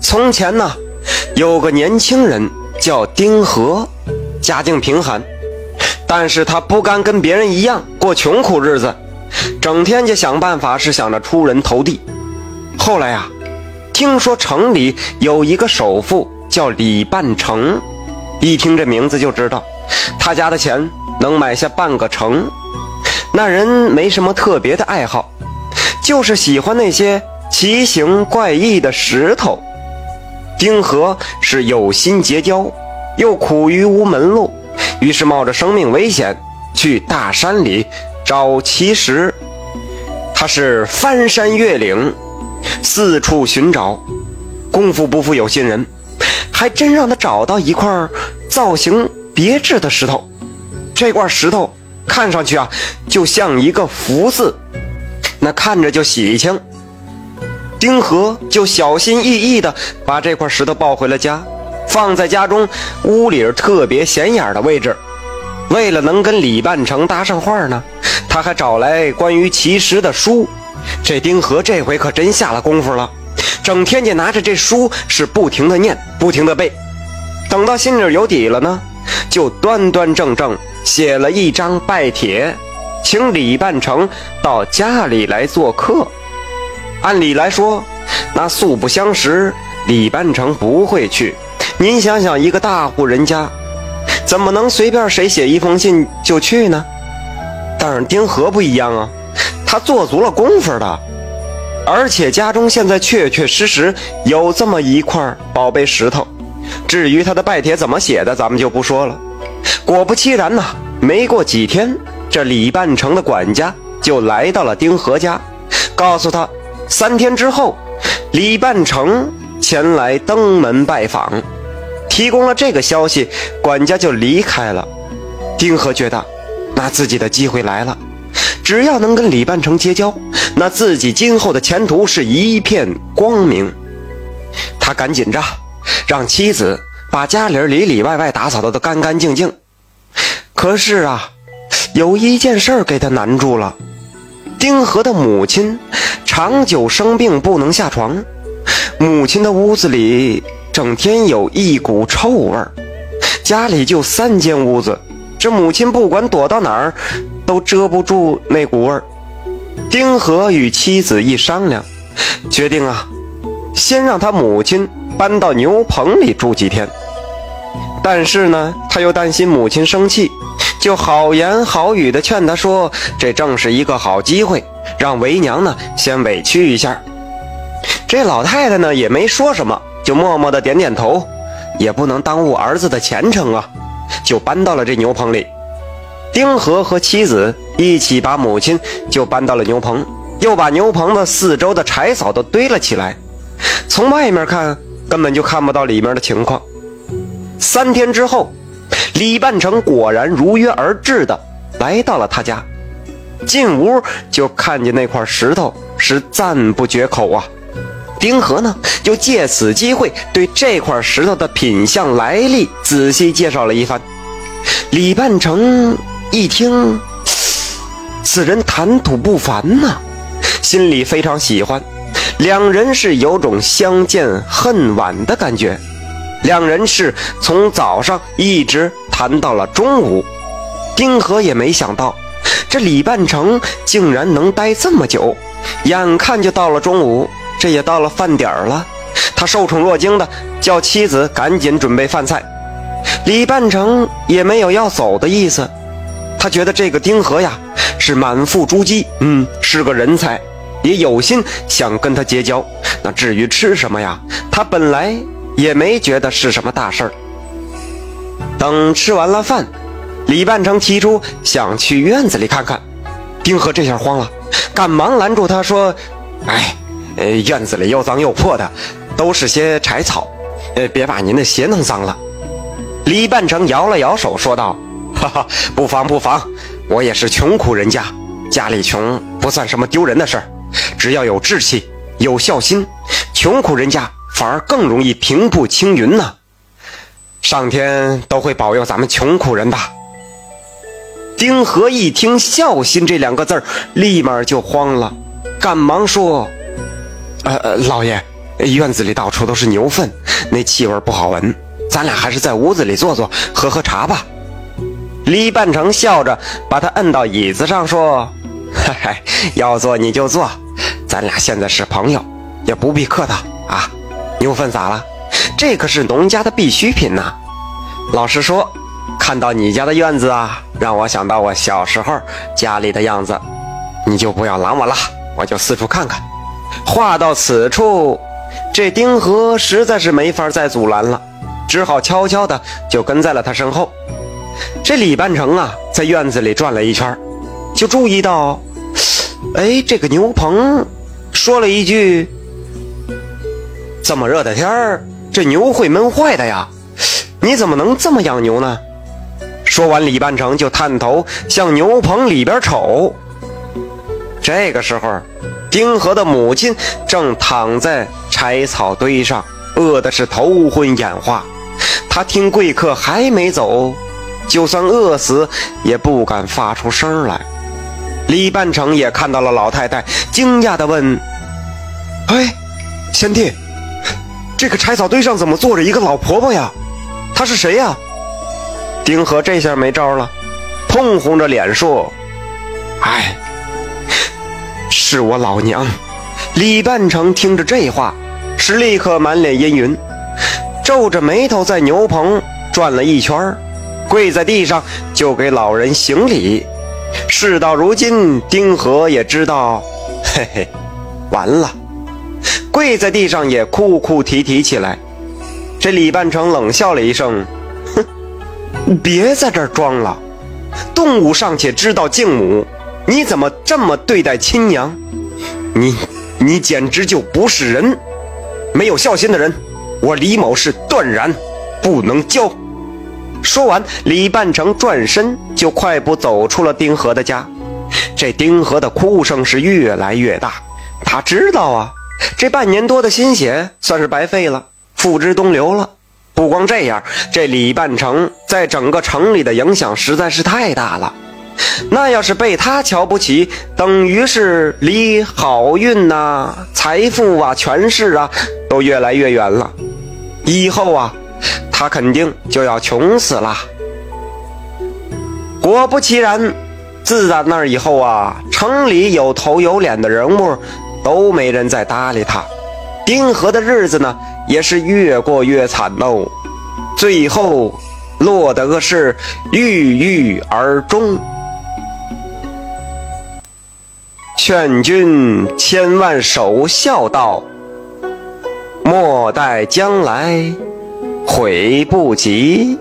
从前呢，有个年轻人叫丁和，家境贫寒，但是他不甘跟别人一样过穷苦日子，整天就想办法是想着出人头地。后来呀，听说城里有一个首富叫李半成，一听这名字就知道，他家的钱能买下半个城。那人没什么特别的爱好，就是喜欢那些奇形怪异的石头。丁和是有心结交，又苦于无门路，于是冒着生命危险去大山里找奇石。他是翻山越岭，四处寻找，功夫不负有心人，还真让他找到一块造型别致的石头。这块石头。看上去啊，就像一个福字，那看着就喜庆。丁和就小心翼翼地把这块石头抱回了家，放在家中屋里特别显眼的位置。为了能跟李半城搭上话呢，他还找来关于奇石的书。这丁和这回可真下了功夫了，整天就拿着这书是不停地念，不停地背。等到心里有底了呢，就端端正正。写了一张拜帖，请李半城到家里来做客。按理来说，那素不相识，李半城不会去。您想想，一个大户人家，怎么能随便谁写一封信就去呢？但是丁和不一样啊，他做足了功夫的，而且家中现在确确实实有这么一块宝贝石头。至于他的拜帖怎么写的，咱们就不说了。果不其然呐，没过几天，这李半城的管家就来到了丁和家，告诉他三天之后，李半成前来登门拜访。提供了这个消息，管家就离开了。丁和觉得，那自己的机会来了，只要能跟李半成结交，那自己今后的前途是一片光明。他赶紧着，让妻子把家里里里外外打扫的都干干净净。可是啊，有一件事给他难住了。丁和的母亲长久生病，不能下床。母亲的屋子里整天有一股臭味儿。家里就三间屋子，这母亲不管躲到哪儿，都遮不住那股味儿。丁和与妻子一商量，决定啊，先让他母亲搬到牛棚里住几天。但是呢，他又担心母亲生气。就好言好语的劝他说：“这正是一个好机会，让为娘呢先委屈一下。”这老太太呢也没说什么，就默默的点点头，也不能耽误儿子的前程啊，就搬到了这牛棚里。丁和和妻子一起把母亲就搬到了牛棚，又把牛棚的四周的柴草都堆了起来。从外面看，根本就看不到里面的情况。三天之后。李半成果然如约而至的来到了他家，进屋就看见那块石头，是赞不绝口啊。丁和呢，就借此机会对这块石头的品相来历仔细介绍了一番。李半城一听，此人谈吐不凡呐，心里非常喜欢，两人是有种相见恨晚的感觉。两人是从早上一直谈到了中午，丁和也没想到，这李半城竟然能待这么久。眼看就到了中午，这也到了饭点儿了，他受宠若惊的叫妻子赶紧准备饭菜。李半城也没有要走的意思，他觉得这个丁和呀是满腹珠玑，嗯，是个人才，也有心想跟他结交。那至于吃什么呀，他本来。也没觉得是什么大事儿。等吃完了饭，李半城提出想去院子里看看。丁和这下慌了，赶忙拦住他说：“哎，呃，院子里又脏又破的，都是些柴草，呃，别把您的鞋弄脏了。”李半城摇了摇手说道：“哈哈，不妨不妨，我也是穷苦人家，家里穷不算什么丢人的事儿，只要有志气、有孝心，穷苦人家。”反而更容易平步青云呢，上天都会保佑咱们穷苦人的。丁和一听“孝心”这两个字儿，立马就慌了，赶忙说：“呃呃，老爷，院子里到处都是牛粪，那气味不好闻。咱俩还是在屋子里坐坐，喝喝茶吧。李半成笑着把他摁到椅子上，说：“ 嘿嘿，要坐你就坐，咱俩现在是朋友，也不必客套啊。牛粪咋了？这可是农家的必需品呐。老实说，看到你家的院子啊，让我想到我小时候家里的样子。你就不要拦我了，我就四处看看。”话到此处。这丁和实在是没法再阻拦了，只好悄悄的就跟在了他身后。这李半成啊，在院子里转了一圈，就注意到，哎，这个牛棚说了一句：“这么热的天儿，这牛会闷坏的呀！你怎么能这么养牛呢？”说完，李半成就探头向牛棚里边瞅。这个时候。丁和的母亲正躺在柴草堆上，饿的是头昏眼花。他听贵客还没走，就算饿死也不敢发出声来。李半成也看到了老太太，惊讶地问：“哎，贤弟，这个柴草堆上怎么坐着一个老婆婆呀？她是谁呀？”丁和这下没招了，通红着脸说：“哎。”是我老娘，李半城听着这话，是立刻满脸阴云，皱着眉头在牛棚转了一圈，跪在地上就给老人行礼。事到如今，丁和也知道，嘿嘿，完了，跪在地上也哭哭啼啼起来。这李半城冷笑了一声，别在这儿装了，动物尚且知道敬母，你怎么这么对待亲娘？你，你简直就不是人，没有孝心的人，我李某是断然不能交。说完，李半成转身就快步走出了丁和的家。这丁和的哭声是越来越大，他知道啊，这半年多的心血算是白费了，付之东流了。不光这样，这李半城在整个城里的影响实在是太大了。那要是被他瞧不起，等于是离好运呐、财富啊、权势啊都越来越远了。以后啊，他肯定就要穷死了。果不其然，自打那以后啊，城里有头有脸的人物都没人再搭理他。丁和的日子呢，也是越过越惨喽。最后落得个是郁郁而终。劝君千万守孝道，莫待将来悔不及。